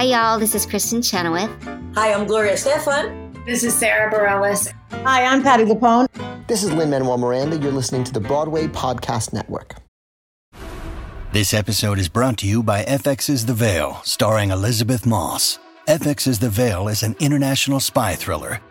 Hi, y'all. This is Kristin Chenoweth. Hi, I'm Gloria Estefan. This is Sara Bareilles. Hi, I'm Patti LuPone. This is Lin Manuel Miranda. You're listening to the Broadway Podcast Network. This episode is brought to you by FX's The Veil, starring Elisabeth Moss. FX's The Veil is an international spy thriller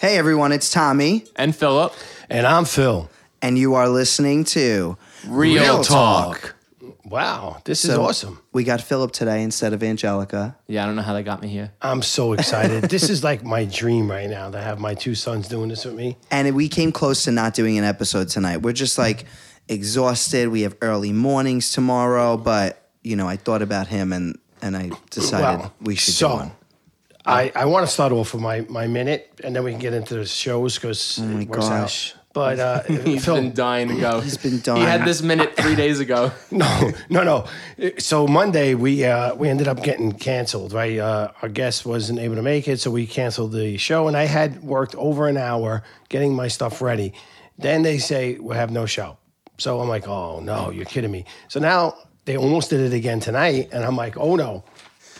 Hey everyone, it's Tommy, and Philip, And I'm Phil. and you are listening to Real, Talk. Wow, this is awesome. We got Philip today instead of Angelica. Yeah, I don't know how they got me here. I'm so excited. this is like my dream right now to have my two sons doing this with me. And we came close to not doing an episode tonight. We're just like exhausted. We have early mornings tomorrow, but you know, I thought about him and and I decided Well, we should so, do one. I, I want to start off with my, my minute, and then we can get into the shows because Oh my it works gosh. out. But uh, He's Phil, been dying to go. He's been dying. He had this minute three days ago. no, no, no. So Monday we uh, we ended up getting canceled. Right, uh, our guest wasn't able to make it, so we canceled the show. And I had worked over an hour getting my stuff ready. Then they say we have no show. So I'm like, oh no, you're kidding me. So now they almost did it again tonight, and I'm like, oh no,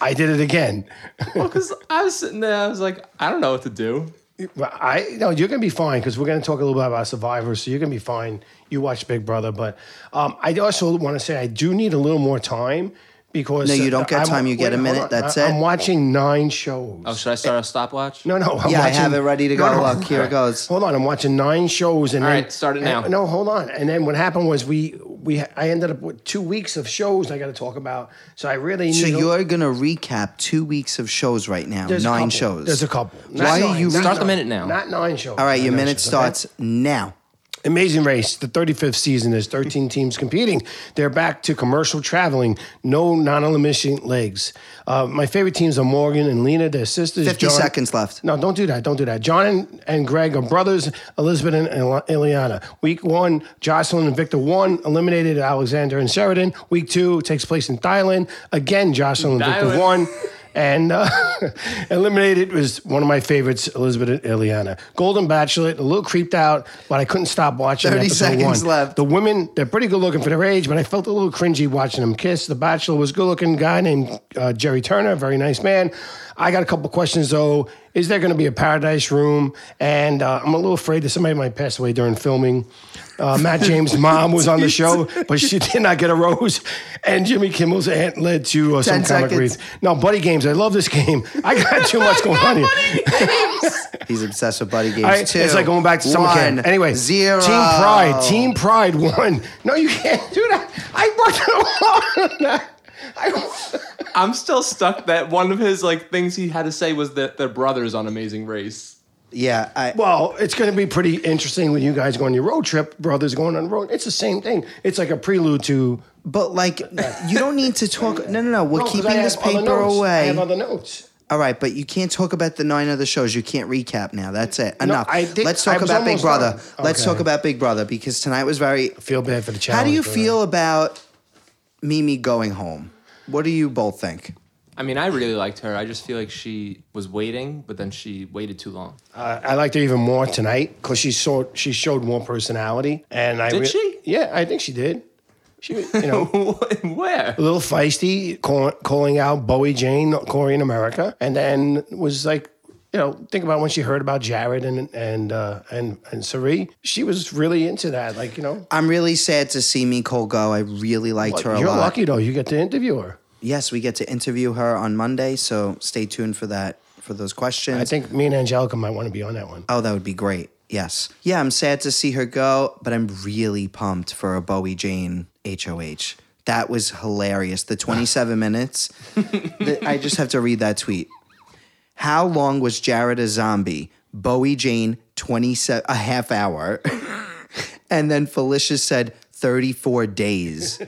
I did it again. Well, because I was sitting there, I was like, I don't know what to do. Well, I no, you're gonna be fine because we're gonna talk a little bit about Survivor, so you're gonna be fine. You watch Big Brother, but um, I also want to say I do need a little more time because No, you don't get I'm- time, you get a minute, that's I- it. I'm watching nine shows. Oh, should I start a stopwatch? No, no. I'm Yeah, I have it ready to go. No, no. Look, here it goes. Hold on, I'm watching nine shows, and All then right, start it and- now. no, hold on. And then what happened was we we I ended up with two weeks of shows I got to talk about. So I really need. So a- you're gonna recap two weeks of shows right now. there's a nine couple. shows. There's a couple. Why Not are you nine, Start the minute now. Not nine shows. All right, your minute shows, okay? starts now. Amazing Race, the 35th season. There's 13 teams competing. They're back to commercial traveling, no non-elimination legs. Uh, my favorite teams are Morgan and Lena, their sisters. 50 John- seconds left. No, don't do that. Don't do that. John and, and Greg are brothers. Elizabeth and Il- Ileana. Week one, Jocelyn and Victor won, eliminated Alexander and Sheridan. Week two takes place in Thailand. Again, Jocelyn and Victor won. And uh, eliminated was one of my favorites, Elizabeth and Ileana. Golden Bachelor, a little creeped out, but I couldn't stop watching 30 seconds one. left. The women, they're pretty good looking for their age, but I felt a little cringy watching them kiss. The Bachelor was good looking guy named uh, Jerry Turner, very nice man. I got a couple questions though. Is there going to be a paradise room? And uh, I'm a little afraid that somebody might pass away during filming. Uh, Matt James' mom was on the show, but she did not get a rose. And Jimmy Kimmel's aunt led to uh, some 10 comic seconds. reads. No, buddy games. I love this game. I got too much going on here. He's obsessed with buddy games I- too. it's like going back to summer camp. Anyway, zero. Team Pride. Team Pride won. No, you can't do that. I worked hard on that. I, I'm still stuck that one of his like things he had to say was that they're brothers on Amazing Race. Yeah, I, well, it's going to be pretty interesting when you guys go on your road trip. Brothers going on the road. It's the same thing. It's like a prelude to. but like you don't need to talk. No, no, no. We're No, 'cause keeping this have paper notes. I have other notes. All right, but you can't talk about the nine other shows. You can't recap now. That's it. No, Enough. I think- Let's talk was about Big Brother. done. Let's talk about Big Brother because tonight was very. Feel bad for the challenge. How do you feel about Mimi going home? What do you both think? I mean, I really liked her. I just feel like she was waiting, but then she waited too long. Uh, I liked her even more tonight because she saw she showed more personality. And I Did re- she? Yeah, I think she did. She, was, you know. Where? a little feisty, call, calling out Bowie Jane, Cory in America, and then was like, you know, think about when she heard about Jared and and uh, and and Cirie. She was really into that, like you know. I'm really sad to see Nicole go. I really liked her a You're lot. lucky though; you get to interview her. Yes, we get to interview her on Monday, so stay tuned for that. for those questions. I think me and Angelica might want to be on that one. Oh, that would be great. Yes. Yeah, I'm sad to see her go, but I'm really pumped for a Bowie Jane HOH. That was hilarious. The 27 minutes. the- I just have to read that tweet. How long was Jared a zombie? Bowie Jane, 27, a half hour. and then Felicia said 34 days.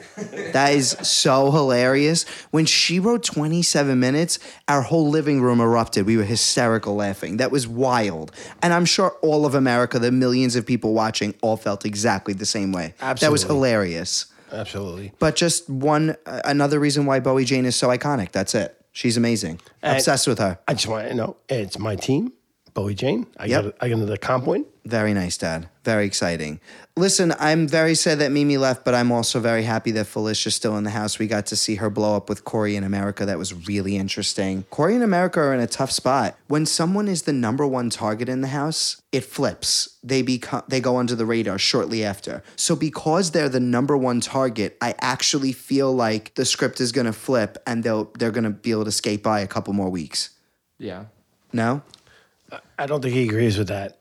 That is so hilarious. When she wrote 27 minutes, our whole living room erupted. We were hysterical laughing. That was wild. And I'm sure all of America, the millions of people watching, all felt exactly the same way. Absolutely. That was hilarious. Absolutely. But just one, uh, another reason why Bowie Jane is so iconic. That's it. She's amazing. Obsessed with her. I just want to know it's my team, Bowie Jane. I Yep. got I got another comp win. Very nice, Dad. Very exciting. Listen, I'm very sad that Mimi left, but I'm also very happy that Felicia's still in the house. We got to see her blow up with Cory in America. That was really interesting. Cory and America are in a tough spot. When someone is the number one target in the house, it flips. They become they go under the radar shortly after. So because they're the number one target, I actually feel like the script is gonna flip and they'll they're gonna be able to skate by a couple more weeks. Yeah. No? I don't think he agrees with that.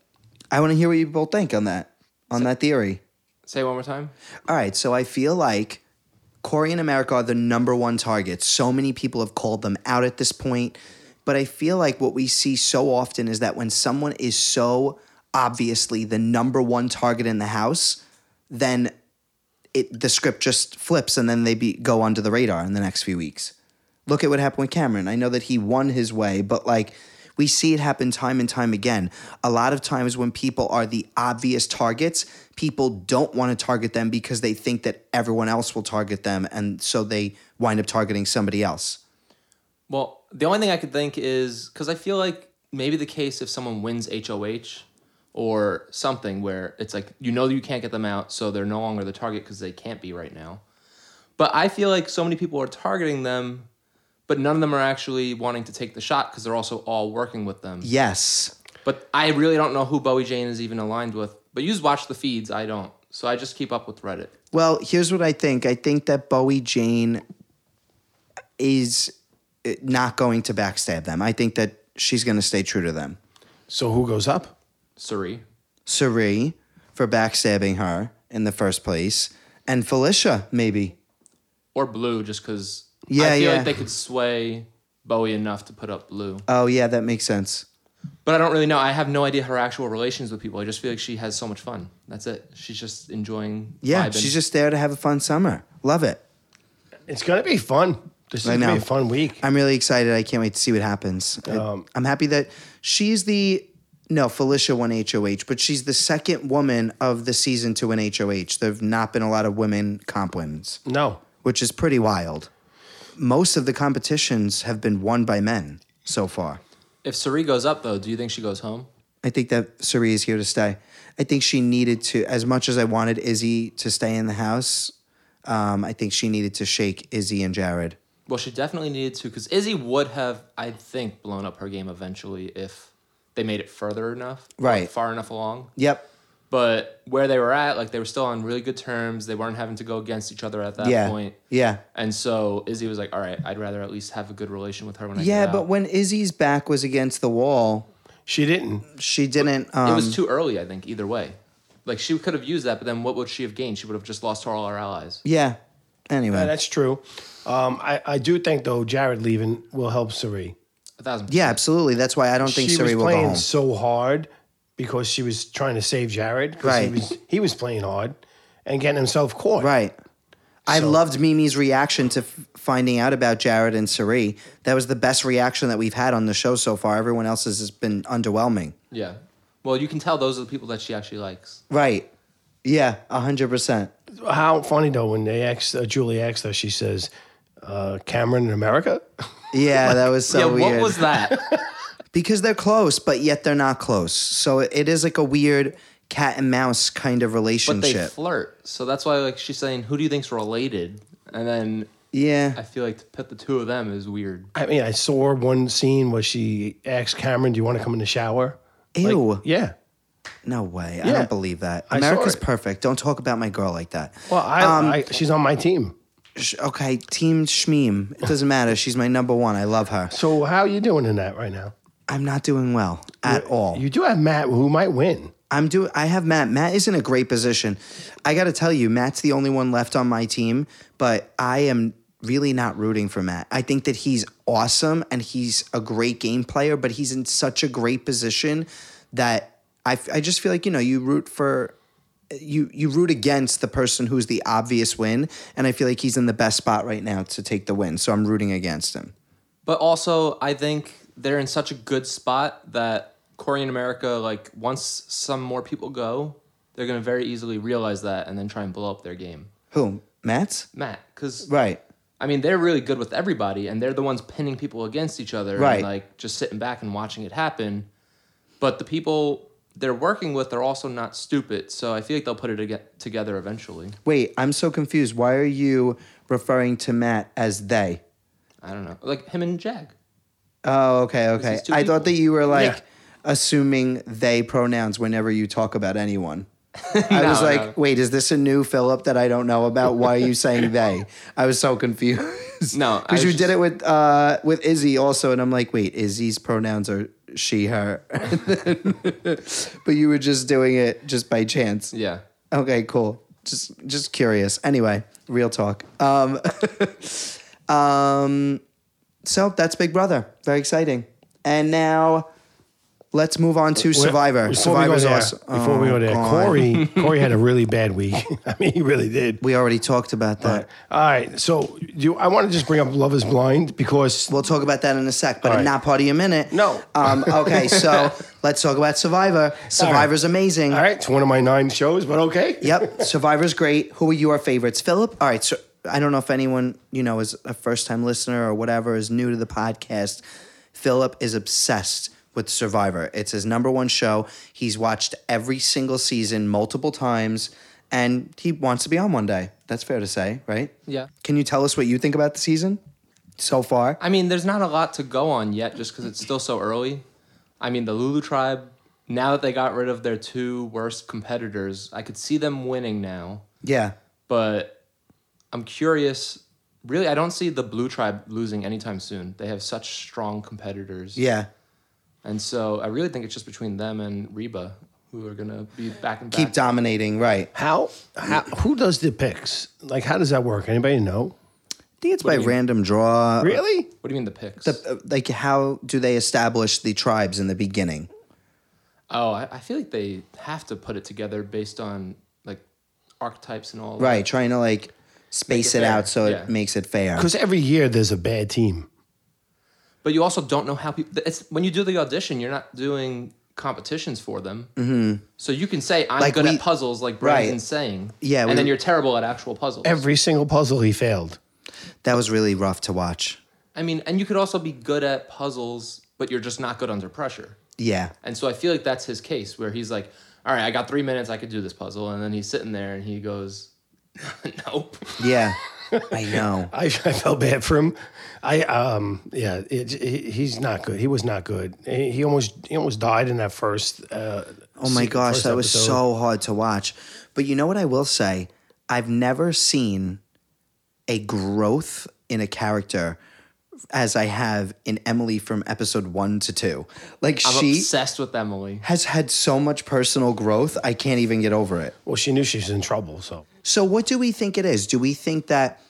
I want to hear what you both think on that. On that theory. Say it one more time. All right, so I feel like Cory and America are the number one targets. So many people have called them out at this point. But I feel like what we see so often is that when someone is so obviously the number one target in the house, then it the script just flips and then they be, go under the radar in the next few weeks. Look at what happened with Cameron. I know that he won his way, but like we see it happen time and time again. A lot of times when people are the obvious targets, people don't want to target them because they think that everyone else will target them and so they wind up targeting somebody else. Well, the only thing I could think is because I feel like maybe the case if someone wins HOH or something where it's like you know you can't get them out, so they're no longer the target because they can't be right now. But I feel like so many people are targeting them, but none of them are actually wanting to take the shot because they're also all working with them. Yes. But I really don't know who Bowie Jane is even aligned with. But you just watch the feeds, I don't. So I just keep up with Reddit. Well, here's what I think. I think that Bowie Jane is uh, not going to backstab them. I think that she's going to stay true to them. So who goes up? Cirie. Cirie for backstabbing her in the first place, and Felicia maybe. Or Blue, just because Yeah, I feel yeah. like they could sway Bowie enough to put up Blue. Oh yeah, that makes sense. But I don't really know. I have no idea her actual relations with people. I just feel like she has so much fun. That's it. She's just enjoying. Yeah, vibing. she's just there to have a fun summer. Love it. It's gonna be fun. This is I gonna know. be a fun week. I'm really excited. I can't wait to see what happens. I- Um, I'm happy that she's the no Felicia won HOH, but she's the second woman of the season to win HOH. There've not been a lot of women comp wins, No. which is pretty wild. Most of the competitions have been won by men so far. If Cirie goes up though, do you think she goes home? I think that Cirie is here to stay. I think she needed to, as much as I wanted Izzy to stay in the house, um, I think she needed to shake Izzy and Jared. Well, she definitely needed to because Izzy would have, I think, blown up her game eventually if they made it further enough, Right. far enough along. Yep. But where they were at, like they were still on really good terms. They weren't having to go against each other at that yeah. point. Yeah. And so Izzy was like, "All right, I'd rather at least have a good relation with her when I Yeah, get but out." when Izzy's back was against the wall, She didn't. she didn't. Um, it was too early. I think either way, like she could have used that, but then what would she have gained? She would have just lost all her allies. Yeah. Anyway. Yeah, that's true. Um, I, I do think though Jared leaving will help Cirie. A thousand. yeah, absolutely. That's why I don't think she Cirie was will go playing home. so hard because she was trying to save Jared. 'cause Right. He was, he was playing hard and getting himself caught. Right. I So- loved Mimi's reaction to f- finding out about Jared and Cirie. That was the best reaction that we've had on the show so far. Everyone else's has been underwhelming. Yeah. Well, you can tell those are the people that she actually likes. Right. Yeah, 100%. How funny though when they asked uh, Julie asked her, she says, uh, "Cameron in America." Yeah, that was so yeah. weird. What was that? because they're close, but yet they're not close. So it is like a weird cat and mouse kind of relationship. but they flirt. So that's why like she's saying, "Who do you think's related?" And then yeah. I feel like to put the two of them is weird. I mean, I saw one scene where she asked Cameron, "Do you want to come in the shower?" Like, Ew. yeah. no way. I don't believe that. I America's perfect. Don't talk about my girl like that. Well, I, Um, I she's on my team. Sh- Okay, Team Shmeem. It doesn't matter. She's my number one. I love her. So how are you doing in that right now? I'm not doing well at all. You do have Matt, who might win. I'm doing. I have Matt. Matt is in a great position. I got to tell you, Matt's the only one left on my team, but I am really not rooting for Matt. I think that he's awesome and he's a great game player, but he's in such a great position that I, I just feel like you know you root for you you root against the person who's the obvious win, and I feel like he's in the best spot right now to take the win. So I'm rooting against him. But also, I think they're in such a good spot that Cory in America, like once some more people go, they're gonna very easily realize that and then try and blow up their game. Who Matt's Matt, because right? I mean, they're really good with everybody, and they're the ones pinning people against each other, Right. And like just sitting back and watching it happen. But the people they're working with are also not stupid, so I feel like they'll put it together eventually. Wait, I'm so confused. Why are you referring to Matt as they? I don't know, like him and Jag. Oh, okay, okay. I thought that you were like Yeah. assuming they pronouns whenever you talk about anyone. I was like, no. wait, is this a new Philip that I don't know about? Why are you saying they? I was so confused. No, because you was did it with uh, with Izzy also, and I'm like, wait, Izzy's pronouns are she, her, but you were just doing it just by chance. Yeah. Okay, cool. Just just curious. Anyway, real talk. Um, um, so that's Big Brother. Very exciting. And now let's move on to Survivor. Before we go Survivor's there, awesome. before we Oh, go there, God. Cory, Cory had a really bad week. I mean, he really did. We already talked about that. All right, so you, I want to just bring up Love Is Blind because We'll talk about that in a sec, but All right. not part of your minute. No. Um, okay, so let's talk about Survivor. Survivor's amazing. all right, it's one of my nine shows, but okay. Yep, Survivor's great. Who are your favorites, Philip? All right, so I don't know if anyone you know is a first time listener or whatever is new to the podcast. Philip is obsessed with Survivor. It's his number one show. He's watched every single season multiple times, and he wants to be on one day. That's fair to say, right? Yeah. Can you tell us what you think about the season so far? I mean, there's not a lot to go on yet just because it's still so early. I mean, the Lulu tribe, now that they got rid of their two worst competitors, I could see them winning now. Yeah. But I'm curious. Really, I don't see the Blue tribe losing anytime soon. They have such strong competitors. Yeah. And so I really think it's just between them and Reba who are going to be back and back. Keep dominating, right. How, how who does the picks? Like, how does that work? Anybody know? I think it's by random draw. Really? What do you mean the picks? Uh, Like, how do they establish the tribes in the beginning? oh, I, I feel like they have to put it together based on like archetypes and all. Right, that. Trying to like space it it, out so Yeah. it makes it fair. Because every year there's a bad team. But you also don't know how people. It's when you do the audition, you're not doing competitions for them. Mm-hmm. So you can say I'm Like good we- at puzzles, like Right. Brandon's saying. Yeah, and we- then you're terrible at actual puzzles. Every single puzzle he failed. That was really rough to watch. I mean, and you could also be good at puzzles, but you're just not good under pressure. Yeah. And so I feel like that's his case, where he's like, "All right, I got three minutes, I could do this puzzle," and then he's sitting there and he goes, "Nope." Yeah. I know. I, I felt bad for him. I um yeah, it, he, he's not good. He was not good. He, he almost he almost died in that first. Uh, Oh my gosh, that was so hard to watch. But you know what I will say? I've never seen a growth in a character as I have in Emily from episode one to two. Like I'm she obsessed with Emily. has had so much personal growth, I can't even get over it. Well, she knew she was in trouble, so So, what do we think it is? Do we think that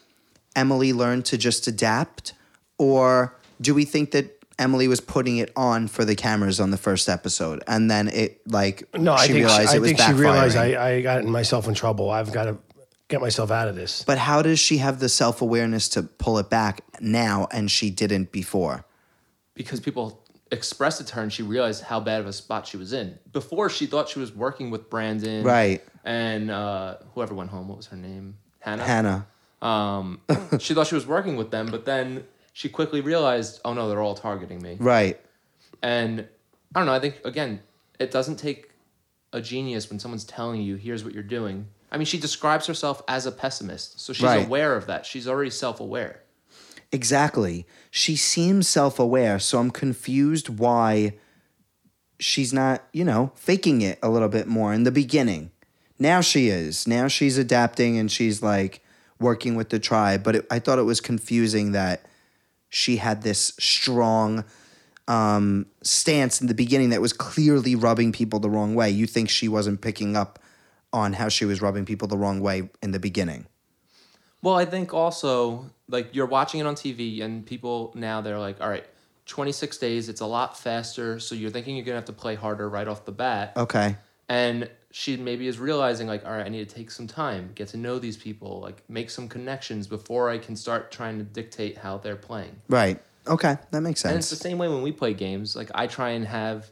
Emily learned to just adapt, or do we think that Emily was putting it on for the cameras on the first episode, and then it like no, I she think realized she, I it was think she realized? I, I got myself in trouble. I've got to get myself out of this. But how does she have the self awareness to pull it back now, and she didn't before? because people expressed it to her and she realized how bad of a spot she was in. Before she thought she was working with Brandon, Right. And uh, whoever went home, what was her name? Hannah. Hannah, Um, she thought she was working with them, but then she quickly realized, oh no, they're all targeting me. right? And I don't know. I think again, it doesn't take a genius when someone's telling you, "Here's what you're doing." I mean, she describes herself as a pessimist, so she's Right. aware of that. She's already self-aware. Exactly. She seems self aware, so I'm confused why she's not, you know, faking it a little bit more in the beginning. Now she is. Now she's adapting and she's like working with the tribe. But it, I thought it was confusing that she had this strong um, stance in the beginning that was clearly rubbing people the wrong way. You think she wasn't picking up on how she was rubbing people the wrong way in the beginning? Well, I think also like you're watching it on TV and people now they're like, all right, 26 days, it's a lot faster, so you're thinking you're gonna have to play harder right off the bat. Okay. And she maybe is realizing like, all right, I need to take some time, get to know these people, like make some connections before I can start trying to dictate how they're playing. Right. Okay. That makes sense. And it's the same way when we play games. Like I try and have,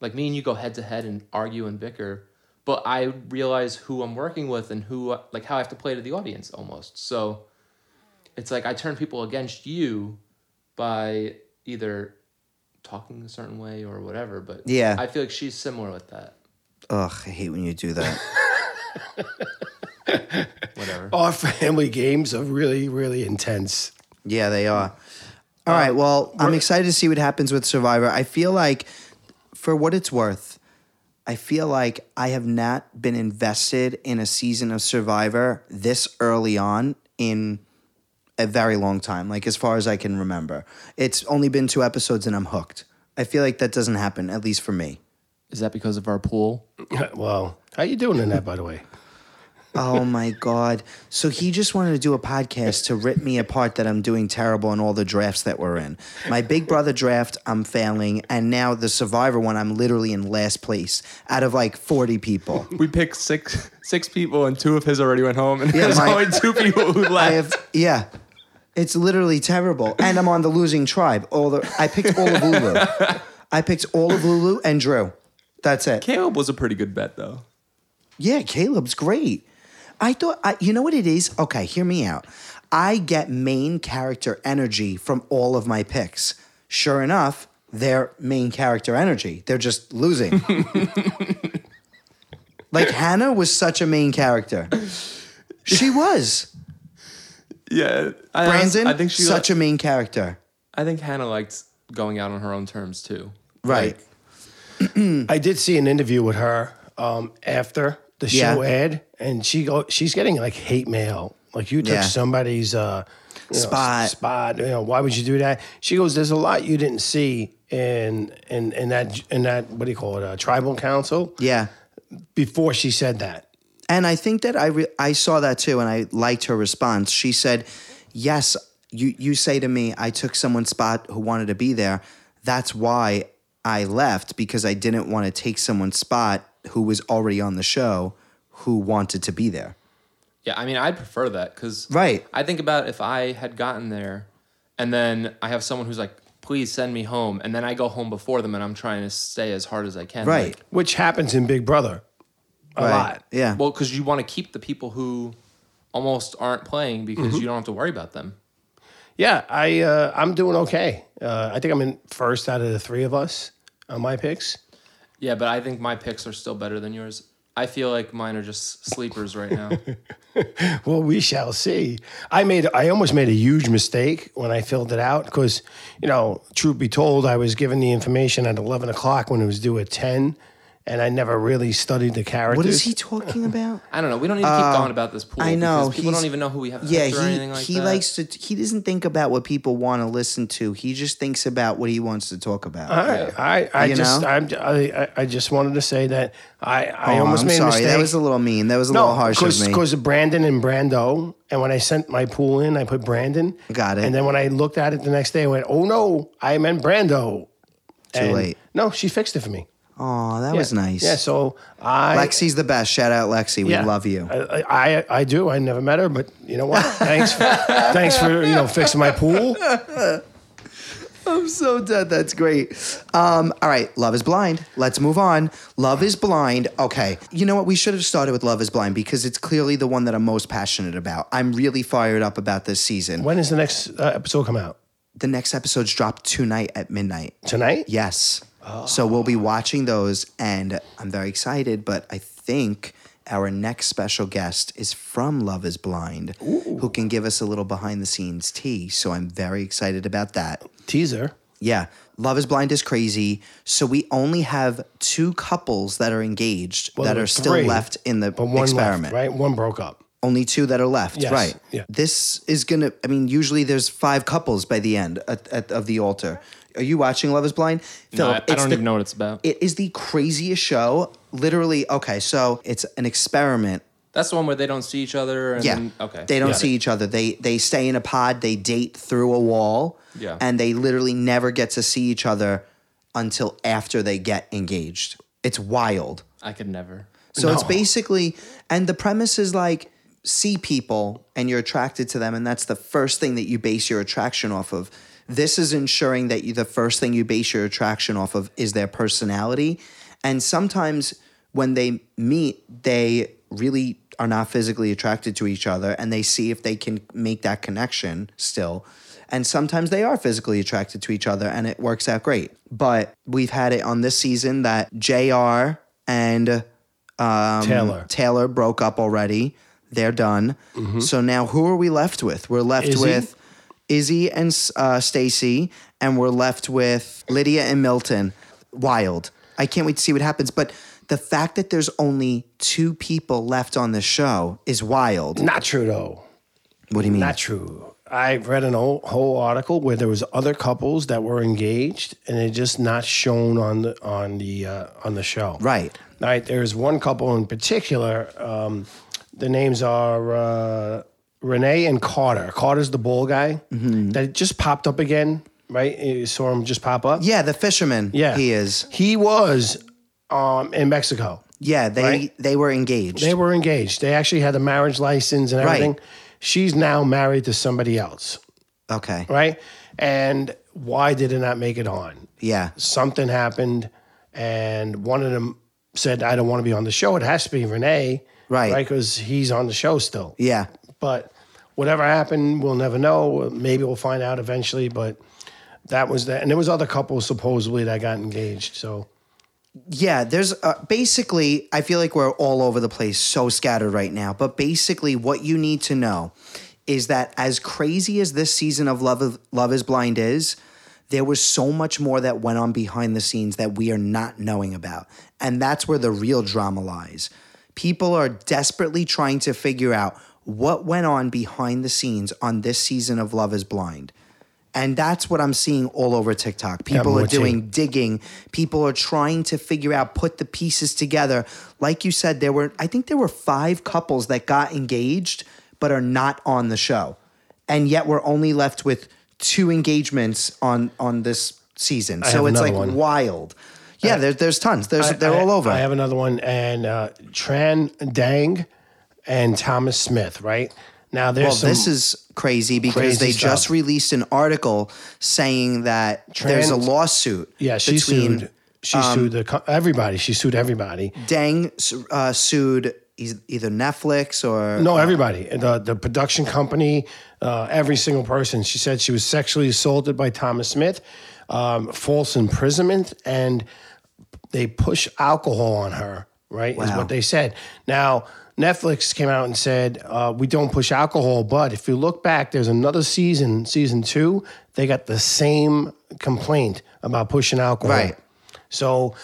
like me and you go head to head and argue and bicker, but I realize who I'm working with and who like how I have to play to the audience almost. So it's like I turn people against you by either talking a certain way or whatever. But Yeah. I feel like she's similar with that. Ugh, I hate when you do that. Whatever. Our family games are really, really intense. Yeah, they are. All right. Uh, well, I'm excited to see what happens with Survivor. I feel like, for what it's worth, I feel like I have not been invested in a season of Survivor this early on in a very long time, like as far as I can remember. It's only been two episodes and I'm hooked. I feel like that doesn't happen, at least for me. Is that because of our pool? Well, how you doing in that, by the way? Oh my God. So he just wanted to do a podcast to rip me apart that I'm doing terrible in all the drafts that we're in. My Big Brother draft, I'm failing. And now the Survivor one, I'm literally in last place out of like 40 people. We picked six six people and two of his already went home and Yeah, there's my- only two people who left. I have, yeah. It's literally terrible. And I'm on the losing tribe. All the I picked all of Lulu. I picked all of Lulu and Drew. That's it. Caleb was a pretty good bet though. Yeah, Caleb's great. I thought, I, you know what it is? Okay, hear me out. I get main character energy from all of my picks. Sure enough, they're main character energy. They're just losing. like Hannah was such a main character. She was. Yeah, I, Brandon, I think she such li- a main character. I think Hannah liked going out on her own terms too. Right. I did see an interview with her um, after the show Yeah. aired, and she go she's getting like hate mail. Like you took Yeah. somebody's uh, you know, Spot. spot. You know, why would you do that? She goes, "There's a lot you didn't see in in in that in that what do you call it? Uh, tribal council." Yeah. Before she said that, And I think that I re- I saw that too, and I liked her response. She said, "Yes, you you say to me, I took someone's spot who wanted to be there. That's why I left because I didn't want to take someone's spot who was already on the show who wanted to be there." Yeah, I mean, I'd prefer that because Right. I think about if I had gotten there, and then I have someone who's like, "Please send me home," and then I go home before them, and I'm trying to stay as hard as I can. Right. like- which happens in Big Brother a Right. lot. Yeah. well, because you want to keep the people who almost aren't playing because Mm-hmm. you don't have to worry about them. Yeah, I uh, I'm doing okay. Uh, I think I'm in first out of the three of us on my picks. Yeah, but I think my picks are still better than yours. I feel like mine are just sleepers right now. Well, we shall see. I made I almost made a huge mistake when I filled it out because, you know, truth be told, I was given the information at eleven o'clock when it was due at ten, and I never really studied the characters. What is he talking about? I don't know. We don't need to keep going about this pool. Uh, I know because people he's- don't even know who we have Yeah, picked or he anything like he that. likes to. He doesn't think about what people want to listen to. He just thinks about what he wants to talk about. All right, I I You just know? I'm, I I- I just wanted to say that I I Oh, almost I'm made a sorry. mistake. That was a little mean. That was a little harsh of me. because of Brandon and Brando. And when I sent my pool in, I put Brandon. Got it. And then when I looked at it the next day, I went, "Oh no, I meant Brando." Too And- late. No, she fixed it for me. Oh, that Yeah. was nice. Yeah, so I Lexi's the best. Shout out Lexi. We yeah, love you. I, I I do. I never met her, but you know what? Thanks, for, thanks for you know fixing my pool. I'm so dead. That's great. Um, all right, Love is Blind. Let's move on. Love is Blind. Okay. You know what? We should have started with Love is Blind because it's clearly the one that I'm most passionate about. I'm really fired up about this season. When is the next uh, episode come out? The next episode's dropped tonight at midnight. Tonight? Yes. So we'll be watching those, and I'm very excited. But I think our next special guest is from Love is Blind, who can give us a little behind the scenes tea. So I'm very excited about that. Teaser. Yeah. Love is Blind is crazy. So we only have two couples that are engaged Well, that are still three, left in the experiment. left, right? One broke up. Only two that are left. Yes, Right. yeah. This is going to, I mean, usually there's five couples by the end at, at, of the altar. Are you watching Love Is Blind? No, I, I it's don't the- even know what it's about. It is the craziest show. Literally, okay, so it's an experiment. That's the one where they don't see each other. And Yeah. then- okay. They don't Yeah. see each other. They they stay in a pod. They date through a wall. Yeah. And they literally never get to see each other until after they get engaged. It's wild. I could never. So it's basically, and the premise is like see people and you're attracted to them, and that's the first thing that you base your attraction off of. This is ensuring that you, the first thing you base your attraction off of is their personality. And sometimes when they meet, they really are not physically attracted to each other and they see if they can make that connection still. And sometimes they are physically attracted to each other and it works out great. But we've had it on this season that JR and um, Taylor. Taylor broke up already. They're done. So now who are we left with? We're left Izzy? with Izzy and uh, Stacy, and we're left with Lydia and Milton. Wild. I can't wait to see what happens. But the fact that there's only two people left on the show is wild. Not true though. What do you mean? Not true. I read an whole, whole article where there was other couples that were engaged and they're just not shown on the on the uh, on the show. Right. Right. There's one couple in particular. Um, the names are uh, Renee and Carter. Carter's the ball guy that just popped up again. Right. You saw him just pop up. Yeah, the fisherman. Yeah. he is. He was um, in Mexico. Yeah, they Right. they were engaged. They were engaged. They actually had a marriage license and Right. everything. She's now married to somebody else. okay. right? And why did it not make it on? Yeah. Something happened, and one of them said, "I don't want to be on the show." It has to be Renee, Right. Right, because he's on the show still. Yeah. But whatever happened, we'll never know. Maybe we'll find out eventually. But that was that, and there was other couples supposedly that got engaged. So Yeah, there's uh, basically, I feel like we're all over the place, so scattered right now. But basically, what you need to know is that as crazy as this season of Love, of, Love is Blind is, there was so much more that went on behind the scenes that we are not knowing about. And that's where the real drama lies. People are desperately trying to figure out what went on behind the scenes on this season of Love is Blind. And that's what I'm seeing all over TikTok. People are doing digging. People are trying to figure out, put the pieces together. Like you said, there were, I think there were five couples that got engaged, but are not on the show. And yet we're only left with two engagements on on this season. I so it's like one. wild. Yeah, there's there's tons. There's I- they're I- all over. I have another one, and uh, Tran Dang and Thomas Smith. Right now, there's well, some, this is crazy because crazy they just released an article saying that there's a lawsuit. yeah. She between sued. She um, sued the everybody. She sued everybody. Dang uh, sued either Netflix or No, everybody. The the production company, uh, every single person. She said she was sexually assaulted by Thomas Smith, um, false imprisonment, and they push alcohol on her. Right, is what they said. Now Netflix came out and said uh, we don't push alcohol, but if you look back, there's another season, season two. They got the same complaint about pushing alcohol. Right. So.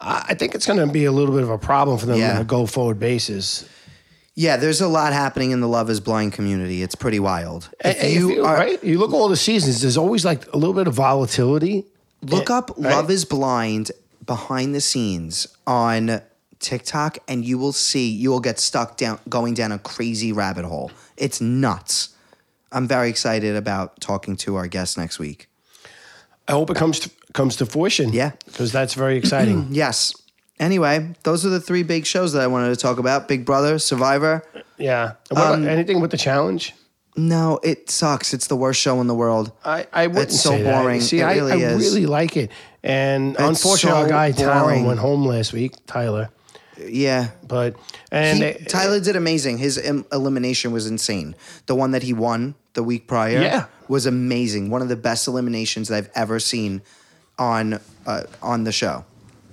I think it's going to be a little bit of a problem for them Yeah. on a go forward basis. Yeah, there's a lot happening in the Love Is Blind community. It's pretty wild. If you, right, you look at all the seasons. There's always like a little bit of volatility. look up right? Love Is Blind behind the scenes on TikTok, and you will see you will get stuck down going down a crazy rabbit hole. It's nuts. I'm very excited about talking to our guest next week. I hope it comes to, comes to fruition. Yeah. because that's very exciting. Yes. Anyway, those are the three big shows that I wanted to talk about: Big Brother, Survivor. yeah. Um, anything with the challenge? No, it sucks. It's the worst show in the world. I, I wouldn't It's so say that. boring. See, It I, really I really like it. And unfortunately, so our guy Tyler went home last week. Tyler, Yeah. but and He- they- Tyler did amazing. His em- elimination was insane. The one that he won the week prior Yeah. was amazing. One of the best eliminations that I've ever seen on uh, on the show.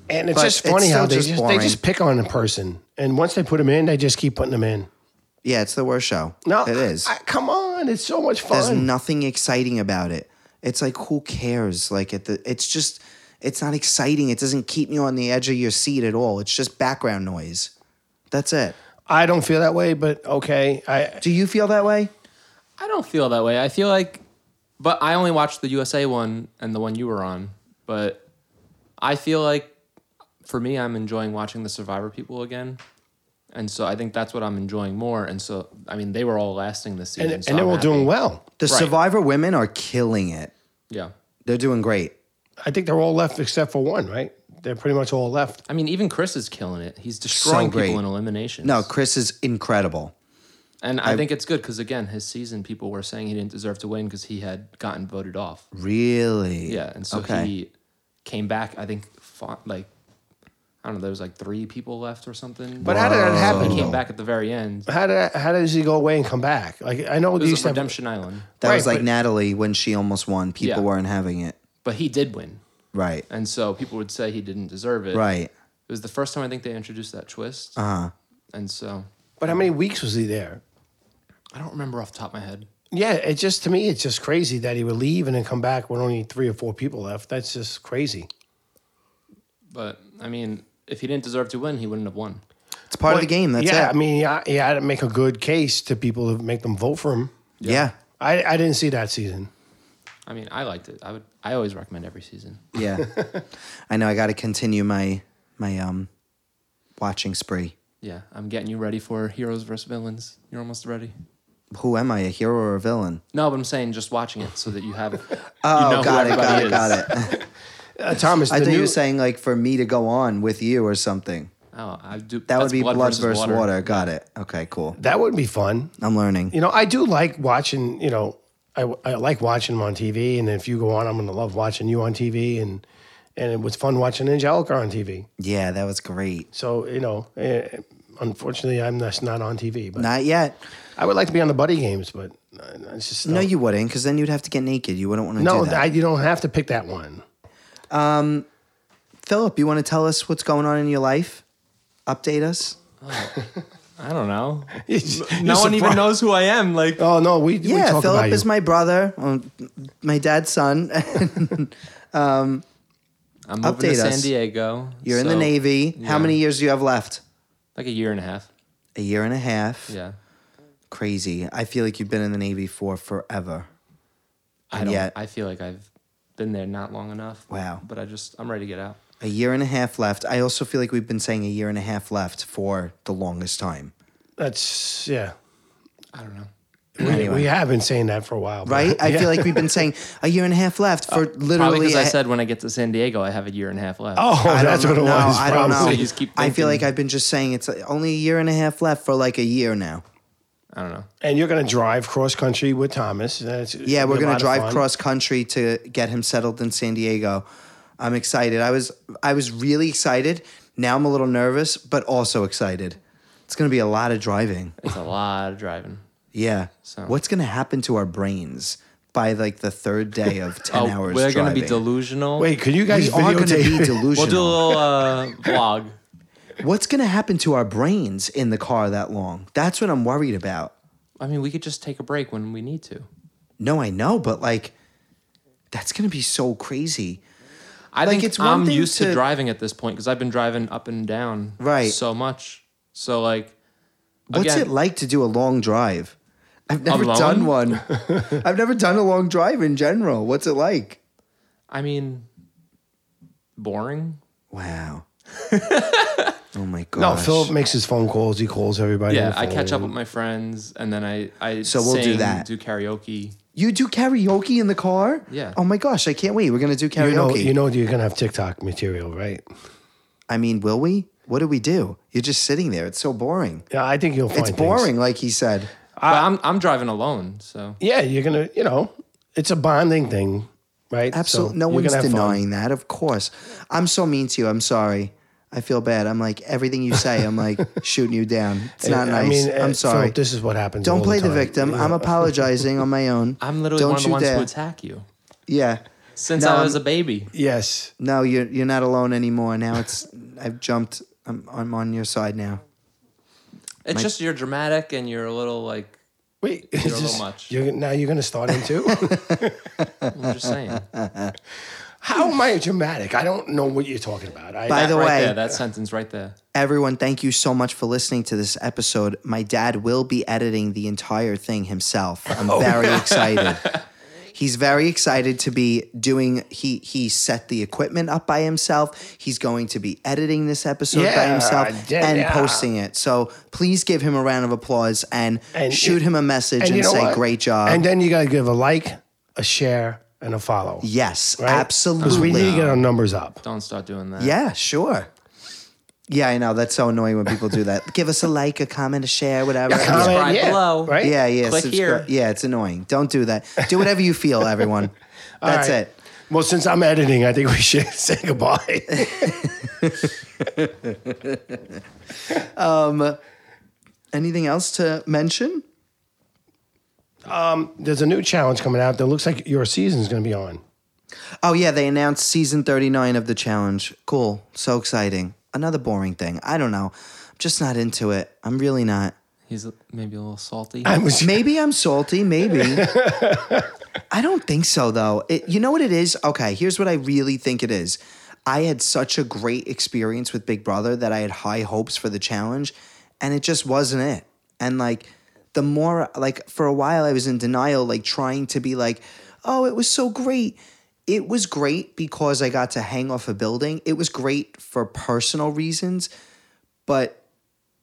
and it's but just it's funny how they just just, they just pick on a person, and once they put them in, they just keep putting them in. Yeah, it's the worst show. No, it is. I- come on, it's so much fun. There's nothing exciting about it. It's like who cares? Like at the, it's just it's not exciting. It doesn't keep you on the edge of your seat at all. It's just background noise. That's it. I don't feel that way, but okay. I Do you feel that way? I don't feel that way. I feel like But I only watched the USA one and the one you were on. But I feel like for me, I'm enjoying watching the Survivor people again. And so I think that's what I'm enjoying more. And so, I mean, they were all lasting this season. and, so and they're I'm all doing well. The Right. Survivor women are killing it. Yeah. They're doing great. I think they're all left except for one, right? They're pretty much all left. I mean, even Chris is killing it. He's destroying great. people in eliminations. No, Chris is incredible. And I, think it's good because, again, his season, people were saying he didn't deserve to win because he had gotten voted off. Really? Yeah. And so Okay. he came back, I think, fought, like, I don't know, there was like three people left or something. But how did that happen? He came though? back at the very end. How did how does he go away and come back? Like I know It they was used to have, Redemption Island. That Right, was like but- Natalie when she almost won. People Yeah. weren't having it. But he did win. Right. And so people would say he didn't deserve it. Right. It was the first time I think they introduced that twist. Uh huh. And so But how many weeks was he there? I don't remember off the top of my head. Yeah, it just to me, it's just crazy that he would leave and then come back when only three or four people left. That's just crazy. But I mean, if he didn't deserve to win, he wouldn't have won. It's part of the game. That's yeah, it. I mean, yeah, he had to make a good case to people to make them vote for him. yeah. I, I didn't see that season. I mean, I liked it. I would. I always recommend every season. Yeah. I know. I got to continue my my um watching spree. Yeah, I'm getting you ready for heroes versus villains. You're almost ready. Who am I? A hero or a villain? No, but I'm saying just watching it so that you have. Oh, you know who got it, got it, got it. Uh, Thomas, I the thought you were saying like for me to go on with you or something. Oh, I do. That would be blood, versus, water. Got it. Okay, cool. that would be fun. I'm learning. You know, I do like watching. You know, I, I like watching him on TV, and if you go on, I'm gonna love watching you on TV, and and it was fun watching Angelica on TV. Yeah, that was great. So you know, eh, unfortunately, I'm just not on TV, but Not yet. I would like to be on the buddy games, but uh, it's just No, you wouldn't, because then you'd have to get naked. You wouldn't want to no, do that. I, you don't have to pick that one. Um, Philip, you want to tell us what's going on in your life? Update us. I don't know. You're no one even knows who I am. Like, Oh no, we we Yeah, talk Philip about is my brother, um, my dad's son. I'm moving to Update San us. Diego. You're in the so, Navy. How many years do you have left? Like a year and a half. A year and a half. Yeah. Crazy. I feel like you've been in the Navy for forever. I And don't. yet- I feel like I've been there not long enough. Wow. But I just I'm ready to get out. A year and a half left. I also feel like we've been saying a year and a half left for the longest time. That's yeah. I don't know. We, we have been saying that for a while, but- Right? I Yeah. feel like we've been saying a year and a half left for uh, Probably literally. because I a- said when I get to San Diego, I have a year and a half left. Oh, I don't that's what it know. No, was. I don't know. So you just keep I feel like I've been just saying it's only a year and a half left for like a year now. I don't know. And you're going to drive cross country with Thomas. That's, Yeah, it'll we're gonna drive cross country to get him settled in San Diego. I'm excited. I was I was really excited. Now I'm a little nervous, but also excited. It's gonna be a lot of driving. It's a lot of driving. Yeah. So- What's gonna happen to our brains by like the third day of ten Oh, hours? we're gonna be delusional. Wait, can you guys We guys are gonna be delusional. we'll do a little uh, vlog. What's gonna happen to our brains in the car that long? That's what I'm worried about. I mean, we could just take a break when we need to. No, I know, but like, that's gonna be so crazy. I Like, think it's one I'm thing used to, to- driving at this point because I've been driving up and down Right. so much. So like, What's again, it like to do a long drive? I've never Alone? done one. I've never done a long drive in general. What's it like? I mean, boring. Wow. oh my god! No, Philip makes his phone calls. He calls everybody. Yeah, I catch up with my friends, and then I I So we'll do that. do karaoke. You do karaoke in the car? Yeah. Oh my gosh, I can't wait. We're gonna do karaoke. You know, you know, you're going to have TikTok material, right? I mean, will we? What do we do? You're just sitting there. It's so boring. Yeah, I think you'll find It's things. boring, like he said. but I'm I'm driving alone, so Yeah, you're gonna, you know, it's a bonding thing, right? Absolutely. So no you're one's gonna fun. denying that, of course. I'm so mean to you. I'm sorry. I feel bad. I'm like everything you say. I'm like shooting you down. It's not I nice. mean, uh, I'm sorry. Philip, this is what happens. Don't all play the time. victim. You I'm apologizing on my own. I'm literally Don't one of the you ones dare. who attack you Yeah. since No, I was a baby. Yes. No, you're you're not alone anymore. Now it's I've jumped. I'm I'm on your side now. It's just you're dramatic and you're a little like Wait, a little much. You're, now you're going to start into. I'm just saying. How am I dramatic? I don't know what you're talking about. I, By That the right way, there, that sentence right there. everyone, thank you so much for listening to this episode. My dad will be editing the entire thing himself. I'm oh, very excited. He's very excited to be doing. He he set the equipment up by himself. He's going to be editing this episode by himself yeah, and yeah. posting it. So please give him a round of applause and, And shoot it- him a message and, you know say what? great job. And then you got to give a like, a share, and a follow. yes, right? Because we need to get our numbers up. Don't start doing that. Yeah, sure. Yeah, I know. That's so annoying when people do that. Give us a like, a comment, a share, whatever. Comment, Subscribe yeah, below. Right? Yeah, yeah. Click subscri- here. Yeah, it's annoying. Don't do that. Do whatever you feel, everyone. That's right. it. Well, since I'm editing, I think we should say goodbye. Um, anything else to mention? Um, there's a new challenge coming out that looks like your season's going to be on. Oh yeah, they announced season 39 of the challenge. Cool. So exciting. Another boring thing. I don't know. I'm just not into it. I'm really not. He's maybe a little salty. I was Maybe I'm salty, maybe. I don't think so though. It, you know what it is? Okay, here's what I really think it is. I had such a great experience with Big Brother that I had high hopes for the challenge and it just wasn't it. And like the more like for a while I was in denial like trying to be like, "Oh, it was so great." It was great because I got to hang off a building. It was great for personal reasons, but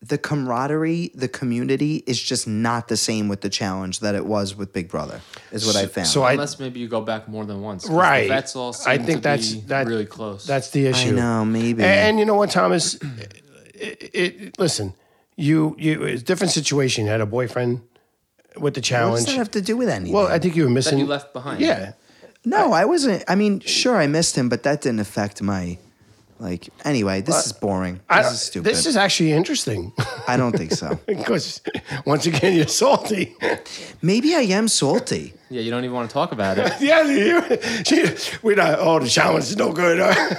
the camaraderie, the community is just not the same with the challenge that it was with Big Brother, is what I found. so I Unless maybe you go back more than once, right. That's vets all I think to that's be that, really close. That's the issue. I know, maybe. And, and you know what, Thomas? It, it, listen, you you it's a different situation. You had a boyfriend with the challenge. what does challenge. that have to do with anything? well, I think you were that missing. you left behind. Yeah. no, I wasn't. I mean, sure, I missed him, but that didn't affect my. Like, anyway, this is boring. This I, is stupid. This is actually interesting I don't think so. because once again you're salty. Maybe I am salty. Yeah, you don't even want to talk about it. yeah, you, she, we're not. Oh, the challenge is no good.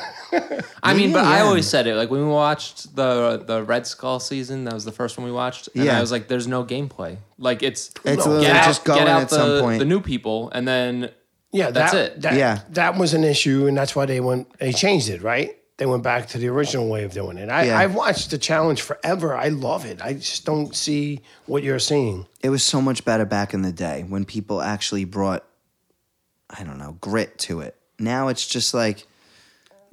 I mean, but I Yeah. always said it. Like when we watched the the Red Skull season, that was the first one we watched, and Yeah. I was like, "There's no gameplay. Like it's It's literally get out, just going get out at the, some point. the new people, and then yeah, That's that, it. That, Yeah. that was an issue, and that's why they went. They changed it, right? They went back to the original way of doing it. I, Yeah. I've watched the challenge forever. I love it. I just don't see what you're seeing. it was so much better back in the day when people actually brought i don't know grit to it now it's just like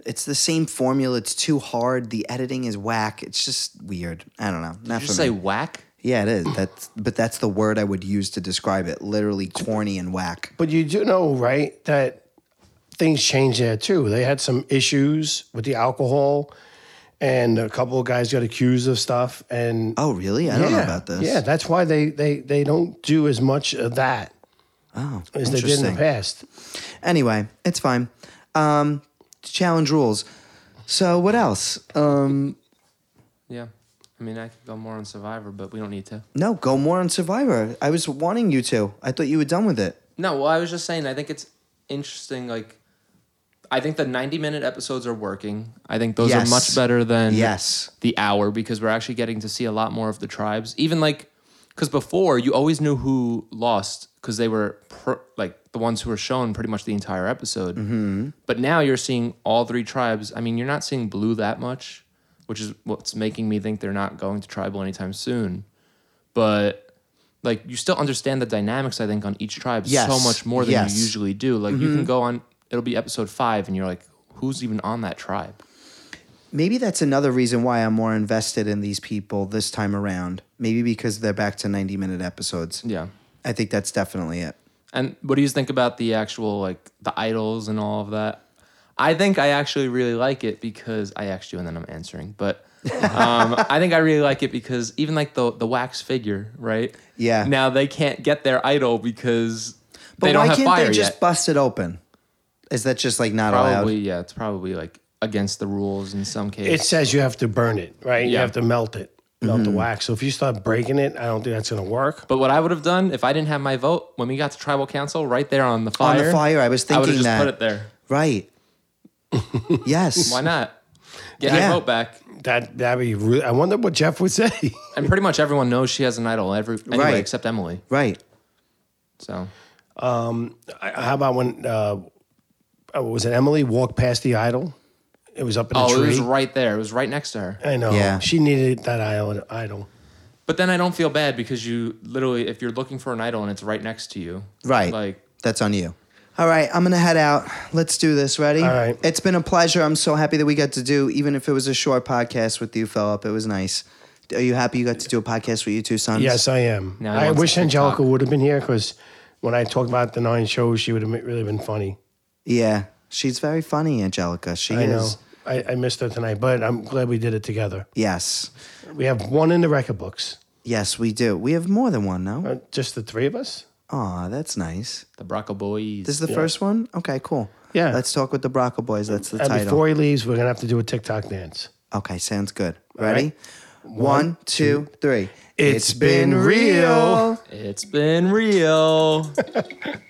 it's the same formula it's too hard the editing is whack it's just weird i don't know not did you for just say me. whack? yeah it is that's but that's the word i would use to describe it literally corny and whack But you do know, right, that things changed there too. They had some issues with the alcohol, and a couple of guys got accused of stuff. And oh really i don't know about this Yeah, that's why they they they don't do as much of that oh as they did in the interesting. past. anyway it's fine um challenge rules so what else um Yeah. I mean, I could go more on Survivor, but we don't need to. no go more on survivor i was wanting you to i thought you were done with it No, well, I was just saying. I think it's interesting. Like, I think the ninety-minute episodes are working. I think those Yes. are much better than Yes. the hour because we're actually getting to see a lot more of the tribes. Even like, because before you always knew who lost because they were pr- like the ones who were shown pretty much the entire episode. Mm-hmm. But now you're seeing all three tribes. I mean, you're not seeing blue that much, which is what's making me think they're not going to tribal anytime soon. But like you still understand the dynamics, I think, on each tribe Yes. so much more than Yes. you usually do. Like you can go on, it'll be episode five, and you're like, who's even on that tribe? Maybe that's another reason why I'm more invested in these people this time around. Maybe because they're back to 90 minute episodes. Yeah. I think that's definitely it. And what do you think about the actual like the idols and all of that? I think I actually really like it because I asked you and then I'm answering, but um, I think I really like it because even like the the wax figure, right? Yeah. Now they can't get their idol because But they don't have fire But why can't they just yet. bust it open? Is that just like not Probably, allowed? yeah. It's probably like against the rules in some cases. It says you have to burn it, right? You have to melt it, melt Mm-hmm. the wax. So if you start breaking it, I don't think that's going to work. But what I would have done if I didn't have my vote when we got to tribal council, right there on the fire, On the fire, I was thinking I would have thinking just that. put it there. Right. yes. Why not? Get Yeah. my vote back. That that'd be. Re- I wonder what Jeff would say. And pretty much everyone knows she has an idol. Every anyway, Right. except Emily. Right. So I- How about when uh, uh, was it Emily walked past the idol? It was up in a oh, tree. it was right there. It was right next to her. I know. Yeah. She needed that idol. idol. But then I don't feel bad because you literally, if you're looking for an idol and it's right next to you, Right. Like That's on you. All right, I'm gonna head out. Let's do this. Ready? All right. It's been a pleasure. I'm so happy that we got to do, even if it was a short podcast with you, Philip. It was nice. Are you happy you got to do a podcast with you two sons? Yes, I am. Now he I wants wish to Angelica talk. would have been here because when I talked about the nine shows, she would have really been funny. Yeah. She's very funny, Angelica. She I know. is. I, I missed her tonight, but I'm glad we did it together. Yes. We have one in the record books. Yes, we do. We have more than one, no? Uh, just the three of us? Aw, that's nice. The Bracco Boys. This is the first one? Okay, cool. Yeah. Let's talk with the Bracco Boys. That's the and title. before he leaves, we're going to have to do a TikTok dance. okay, sounds good. Ready? One, two, three. It's been real. it's been real.